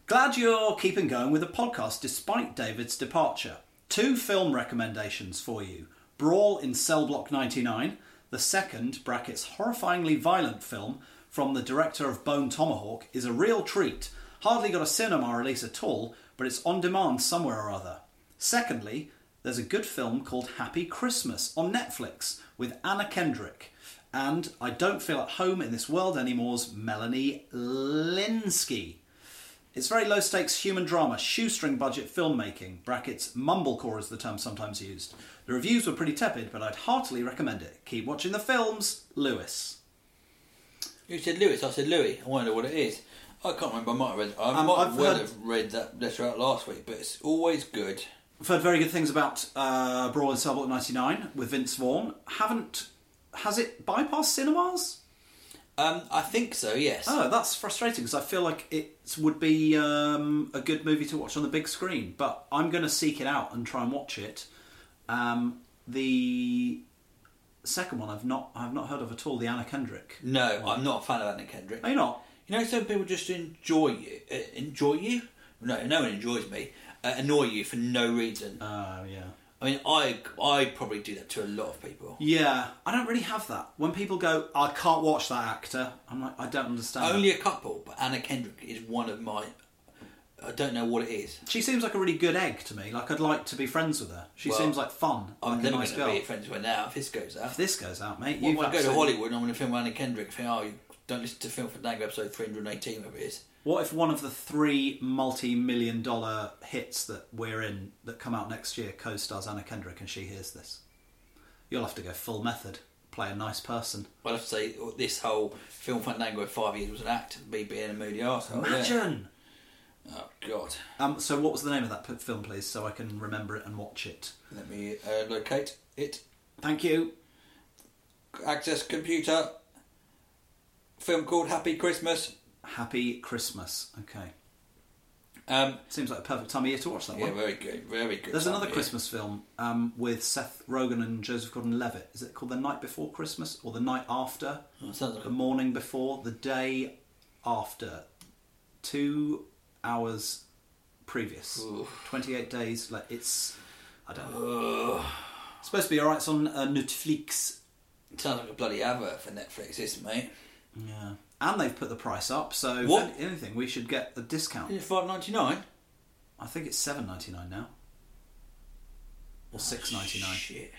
Glad you're keeping going with the podcast despite David's departure. Two film recommendations for you: Brawl in Cell Block 99, the second brackets horrifyingly violent film from the director of Bone Tomahawk, is a real treat. Hardly got a cinema release at all, but it's on demand somewhere or other. Secondly, there's a good film called Happy Christmas on Netflix with Anna Kendrick. And I Don't Feel at Home in This World Anymore's Melanie Lynskey. It's very low stakes human drama, shoestring budget filmmaking, brackets, mumblecore is the term sometimes used. The reviews were pretty tepid, but I'd heartily recommend it. Keep watching the films, Lewis. You said Lewis. I said Louis. I wonder what it is. I can't remember. I might have read. I Um, might I've well heard- have read that letter out last week, but it's always good. I've heard very good things about uh, Brawl in Cell Block 99 with Vince Vaughn. Haven't. Has it bypassed cinemas? Um, I think so. Yes. Oh, that's frustrating because I feel like it would be um, a good movie to watch on the big screen. But I'm going to seek it out and try and watch it. Um, the second one I've not I've not heard of at all. The Anna Kendrick. No, I'm not a fan of Anna Kendrick. Are you not? You know, some people just enjoy you. Uh, enjoy you? No, no one enjoys me. Uh, annoy you for no reason. Oh yeah. I mean, I I probably do that to a lot of people. Yeah, I don't really have that. When people go, I can't watch that actor. I'm like, I don't understand. Only a couple, but Anna Kendrick is one of my. I don't know what it is. She seems like a really good egg to me. Like I'd like to be friends with her. She Well, seems like fun. I'm like a never nice going to be friends with her now if this goes out. If this goes out, mate, Well, you've when I go to absolutely- Hollywood, and I'm going to film Anna Kendrick. Think, oh, you don't listen to Film for Fandango episode 318, whatever it is. What if one of the three multi-million dollar hits that we're in that come out next year co-stars Anna Kendrick and she hears this? You'll have to go full method, play a nice person. Well, to say this whole Film Fandango of five years was an act. Me being a moody arsehole. yeah. Imagine. Oh God. Um, so what was the name of that film, please, so I can remember it and watch it? Let me uh, locate it. Thank you. Access computer. Film called Happy Christmas. Happy Christmas. Okay. Um, Seems like a perfect time of year to watch that yeah, one. very good, very good. There's time another of. Christmas film um, with Seth Rogen and Joseph Gordon-Levitt. Is it called The Night Before Christmas or The Night After? Oh, sounds like the a- morning before, the day after, two hours previous, Oof. 28 days. Like it's, I don't know. It's supposed to be alright. It's on uh, Netflix. Sounds like a bloody advert for Netflix, this mate. Yeah, and they've put the price up. So What? any- anything, we should get a discount. Is five ninety nine? I think it's seven ninety nine now, or six ninety nine. Shit.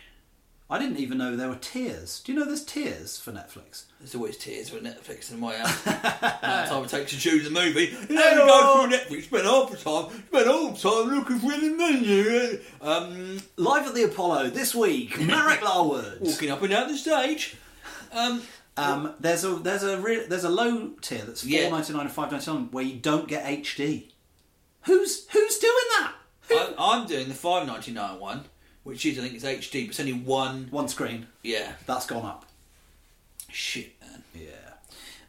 I didn't even know there were tiers. Do you know there's tiers for Netflix? There's always tears with Netflix in my house. Time it takes to choose a movie. You never go through Netflix, spend half the time, spend all the time looking for the menu. Um, Live at the Apollo this week, Marek Larwood. walking up and down the stage. Um, Um, there's a there's a re- there's a low tier that's four Yeah. ninety nine and five ninety nine where you don't get HD. Who's who's doing that? Who- I, I'm doing the five ninety nine one, which is I think it's HD, but it's only one. One screen Yeah, that's gone up. shit, man. Yeah.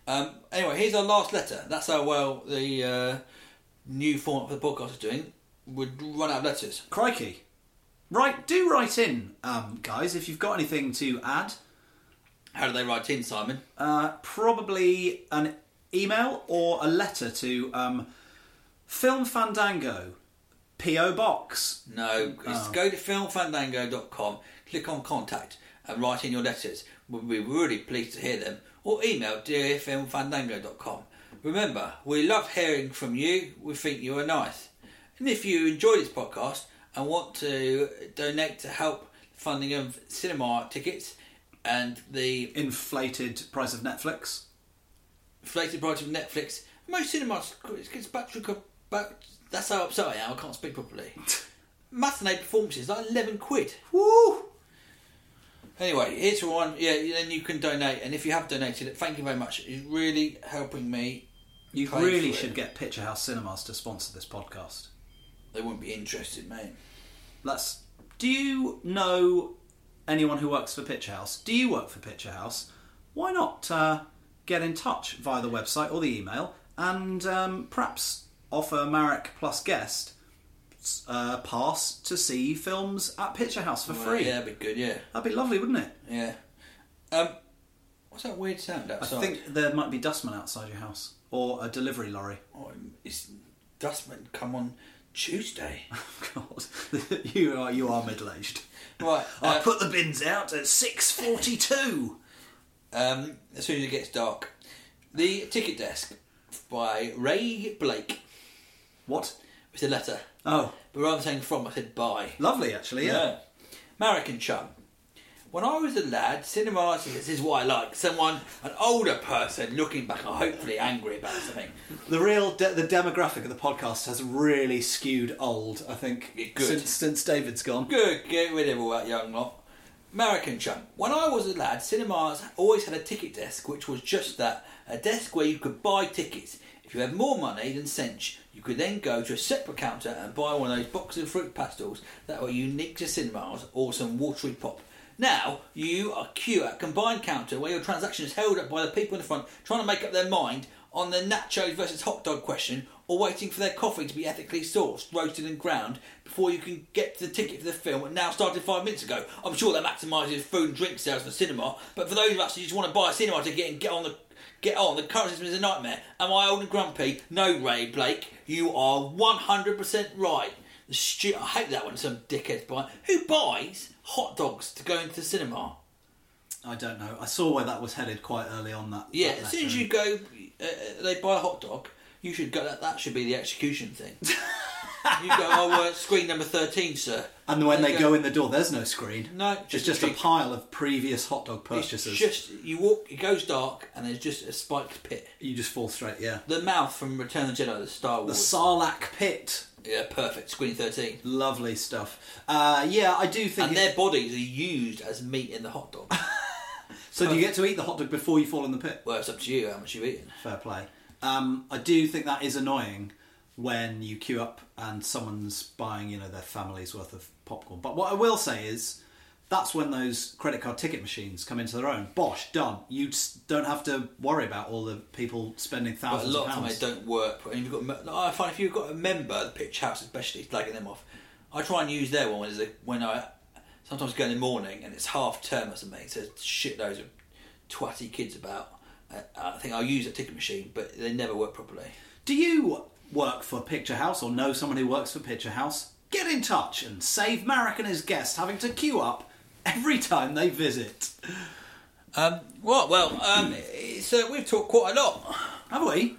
Um, anyway, here's our last letter. That's how well the uh, new format for the podcast is doing. We'd run out of letters. Crikey. Right, do write in, um, guys, if you've got anything to add. How do they write in, Simon? Uh, probably an email or a letter to um, Film Fandango, P.O. Box. No, Oh. it's go to filmfandango.com, click on contact, and write in your letters. We'll be really pleased to hear them. Or email dearfilmfandango.com. Remember, we love hearing from you. We think you are nice. And if you enjoy this podcast and want to donate to help funding of cinema tickets and the Inflated price of Netflix. inflated price of Netflix, most cinemas gets battery back. That's how upset I am. I can't speak properly. Matinee performances like eleven quid. Woo! Anyway, here's one. Yeah, then you can donate, and if you have donated it, thank you very much. It's really helping me. You really for it. should get Picture House Cinemas to sponsor this podcast. They wouldn't be interested, mate. Let's. Do you know anyone who works for Picture House? Do you work for Picture House? Why not uh, get in touch via the website or the email and um, perhaps offer Marek plus guest uh, pass to see films at Picture House for Well, free? Yeah, that'd be good. Yeah, That'd be lovely, wouldn't it? yeah. Um, what's that weird sound outside? I think there might be dustmen outside your house or a delivery lorry. oh, it's Dustman come on Tuesday. God, you are you are middle aged. Right. I uh, put the bins out at six forty two. um, as soon as it gets dark, the ticket desk by Ray Blake. What? It's a letter, Oh, but rather than saying from, I said by. lovely actually. Yeah. American chum. When I was a lad, cinemas, this is what I like. Someone, an older person, looking back, and hopefully angry about something. The real de- the demographic of the podcast has really skewed old. I think good. since since David's gone. Good, get rid of all that young lot. American chum. When I was a lad, cinemas always had a ticket desk, which was just that a desk where you could buy tickets. If you had more money than Cinch, you could then go to a separate counter and buy one of those boxes of fruit pastels that were unique to cinemas or some watery pop. Now you are queue at a combined counter where your transaction is held up by the people in the front trying to make up their mind on the nachos versus hot dog question or waiting for their coffee to be ethically sourced, roasted and ground before you can get to the ticket for the film that now started five minutes ago. I'm sure that maximises food and drink sales for the cinema, but for those of us who just want to buy a cinema ticket and get on the get on, the current system is a nightmare. Am I old and grumpy? No, Ray Blake, you are 100% right. The stu- I hate that one some dickheads buy. Who buys hot dogs to go into the cinema? I don't know. I saw where that was headed quite early on. That Yeah, that as soon as you go, uh, they buy a hot dog. You should go. That, that should be the execution thing. you go. Oh, uh, screen number thirteen, sir. and when they you go in the door, there's no screen. No, it's just just a pile of previous hot dog It's purchases. just you walk. It goes dark, and there's just a spiked pit. You just fall straight. Yeah, The mouth from Return of the Jedi, the Star Wars. the. Sarlacc pit. Yeah, perfect. Screen thirteen. Lovely stuff. Uh, yeah, I do think. And it- their bodies are used as meat in the hot dog. so do you get to eat the hot dog before you fall in the pit? well, it's up to you how much you've eaten. Fair play. Um, I do think that is annoying when you queue up and someone's buying, you know, their family's worth of popcorn. But what I will say is, that's when those credit card ticket machines come into their own. Bosh, done. You don't have to worry about all the people spending thousands. But a lot of of time they don't work. And you've got, I find if you've got a member, the Picture House especially, slagging them off. I try and use their one when, there's a, when I sometimes go in the morning and it's half term or something. So shitloads of twatty kids about. Uh, I think I'll use a ticket machine, but they never work properly. Do you work for Picture House or know someone who works for Picture House? Get in touch and save Marek and his guests having to queue up every time they visit. Um, right, well, um, so we've talked quite a lot. Have we?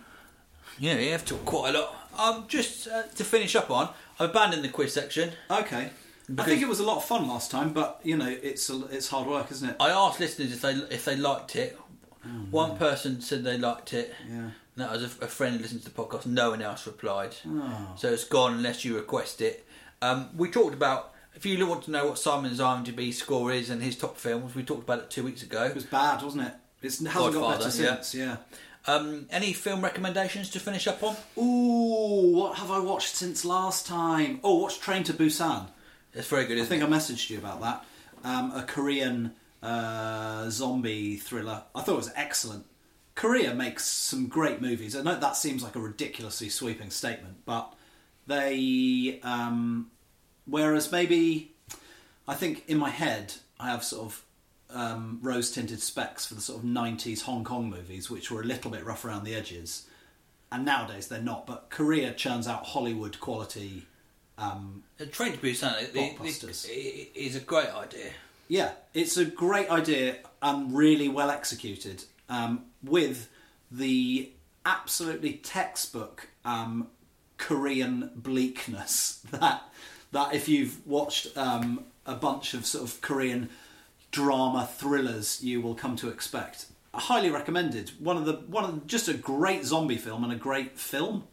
Yeah, we have talked quite a lot. Um, just uh, to finish up on, I've abandoned the quiz section. Okay. I think it was a lot of fun last time, but you know, it's a, it's hard work, isn't it? I asked listeners if they if they liked it. One person said they liked it. Yeah. And that was a, a friend who listens to the podcast. No one else replied. So it's gone unless you request it. Um, we talked about if you want to know what Simon's IMDb score is and his top films. We talked about it two weeks ago. It was bad, wasn't it? It hasn't got better since. Yeah. Um, any film recommendations to finish up on? Ooh, what have I watched since last time? Oh, watched Train to Busan. It's very good, I think it? I messaged you about that. Um, a Korean uh, zombie thriller. I thought it was excellent. Korea makes some great movies. I know that seems like a ridiculously sweeping statement, but they. Um, whereas maybe, I think in my head, I have sort of um, rose tinted specs for the sort of 90s Hong Kong movies, which were a little bit rough around the edges. And nowadays they're not, but Korea churns out Hollywood quality. Um, Train to Busan it is a great idea. Yeah, it's a great idea and really well executed um, with the absolutely textbook um, Korean bleakness that that if you've watched um, a bunch of sort of Korean drama thrillers, you will come to expect. Highly recommended. One of the one of the, just a great zombie film and a great film,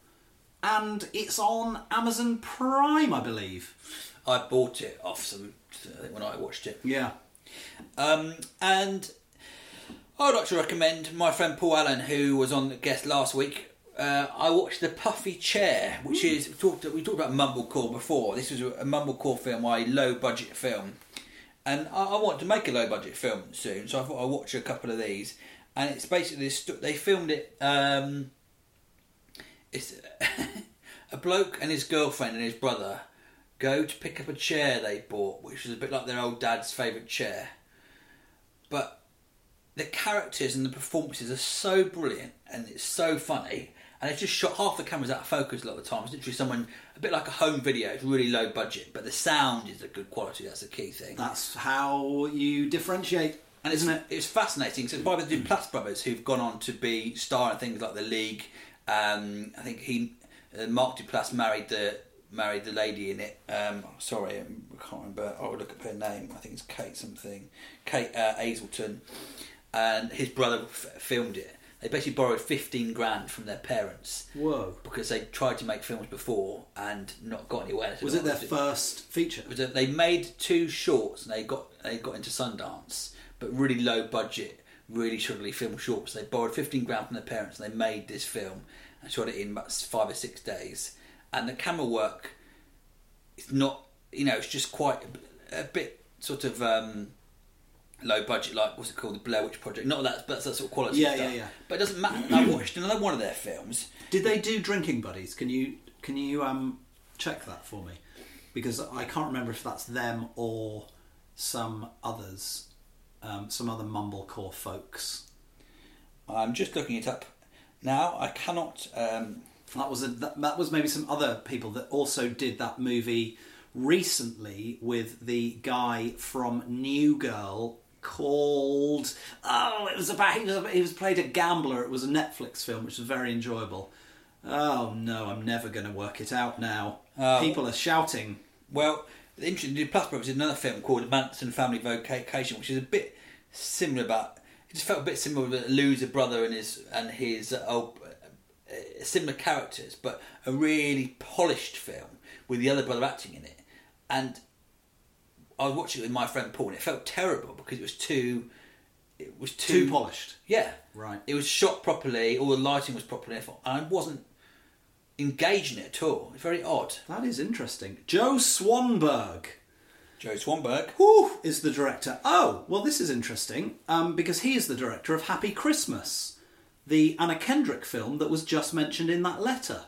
and it's on Amazon Prime, I believe. I bought it off some when I watched it. Yeah. Um, and I would like to recommend my friend Paul Allen, who was on the guest last week. Uh, I watched The Puffy Chair, which is we talked we talked about Mumblecore before. This was a, a Mumblecore film, a low budget film, and I, I want to make a low budget film soon. So I thought I'd watch a couple of these, and it's basically they filmed it. Um, it's a bloke and his girlfriend and his brother go to pick up a chair they bought, which was a bit like their old dad's favourite chair. But the characters and the performances are so brilliant and it's so funny. And it's just shot half the cameras out of focus a lot of the time. It's literally someone a bit like a home video. It's really low budget, but the sound is a good quality. That's the key thing. That's how you differentiate, And isn't it? It's fascinating. So by the Duplass brothers who've gone on to be star in things like The League. Um, I think he, uh, Mark Duplass married the married the lady in it. Um, sorry, um, I can't remember. I'll look up her name. I think it's Kate something. Kate uh. And his brother f- filmed it. They basically borrowed 15 grand from their parents Whoa. because they tried to make films before and not got anywhere. Was it their first feature? it was that they made two shorts and they got they got into Sundance, but really low budget, really shoddily film shorts. They borrowed fifteen grand from their parents and they made this film and shot it in about five or six days. And the camera work, it's not you know it's just quite a, a bit sort of. Um, Low budget, like what's it called, the Blair Witch Project? Not that, but that's that sort of quality. Yeah, stuff. yeah, yeah. But it doesn't matter. I watched another one of their films. Did they do Drinking Buddies? Can you can you um check that for me? Because I can't remember if that's them or some others, um, some other mumblecore folks. I'm just looking it up now. I cannot. Um, That was a, that, that was maybe some other people that also did that movie recently with the guy from New Girl called oh it was about he was, he was played a gambler it was a Netflix film which was very enjoyable oh no I'm never going to work it out now Oh. people are shouting Well, the interesting Duplass Brothers did another film called Manson Family Vacation, which is a bit similar. but it just felt a bit similar with a loser brother and his and his uh, old, uh, similar characters, but a really polished film with the other brother acting in it. And I was watching it with my friend Paul, and it felt terrible because it was too. It was too, too polished Yeah, Right. It was shot properly, all the lighting was properly, and I wasn't engaging it at all. It's very odd. that is interesting Joe Swanberg Joe Swanberg. Whew, is the director. Oh, well, this is interesting um, because he is the director of Happy Christmas, the Anna Kendrick film that was just mentioned in that letter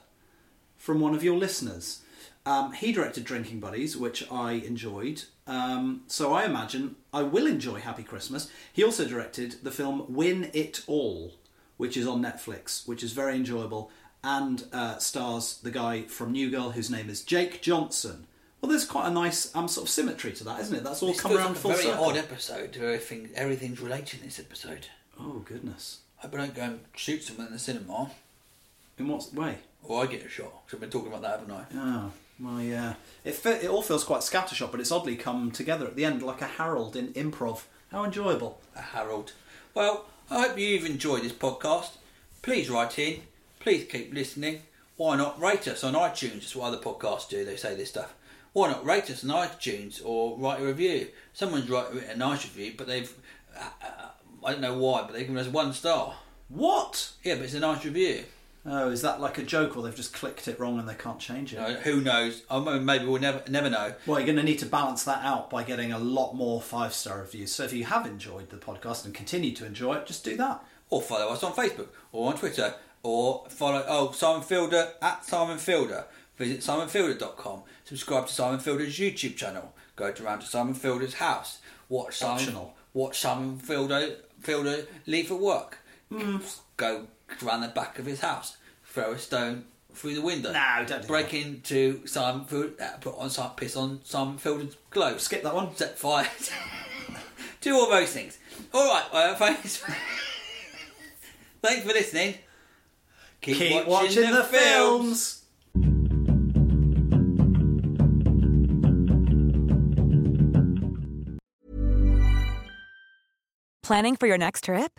from one of your listeners. Um, he directed Drinking Buddies, which I enjoyed. Um, so I imagine I will enjoy Happy Christmas. He also directed the film Win It All, which is on Netflix, which is very enjoyable and uh, stars the guy from New Girl whose name is Jake Johnson. Well, there's quite a nice um, sort of symmetry to that, isn't it? That's all This come around like full a very circle. odd episode. Everything, everything's related in this episode. Oh goodness! I hope I don't go and shoot someone in the cinema, In what way? or I get a shot. Because I've been talking about that, haven't I? Oh, well, yeah. It fe- it all feels quite scattershot, but it's oddly come together at the end like a Harold in improv. How enjoyable! A Harold. Well, I hope you've enjoyed this podcast. Please write in. Please keep listening. Why not rate us on iTunes? That's what other podcasts do. They say this stuff. Why not rate us on iTunes or write a review? Someone's written a nice review, but they've. Uh, uh, I don't know why, but they've given us one star. What? Yeah, but it's a nice review. Oh, is that like a joke, or they've just clicked it wrong and they can't change it? Know, who knows? I mean, maybe we'll never never know. Well, you're going to need to balance that out by getting a lot more five star reviews. So if you have enjoyed the podcast and continue to enjoy it, just do that. Or follow us on Facebook or on Twitter or follow oh Simon Fielder at Simon Fielder. Visit simonfielder.com. Subscribe to Simon Fielder's YouTube channel. Go to around to Simon Fielder's house. Watch Simon Optional. watch Simon Fielder Fielder leave for work. Hmm. Go round the back of his house. Throw a stone through the window. No, don't do Break that. into Simon Fielder. Uh, put on some piss on Simon Fielder's clothes. Skip that one. Set fire. Do all those things. All right. Uh, thanks. thanks for listening. Keep, Keep watching, the, films. Planning for your next trip?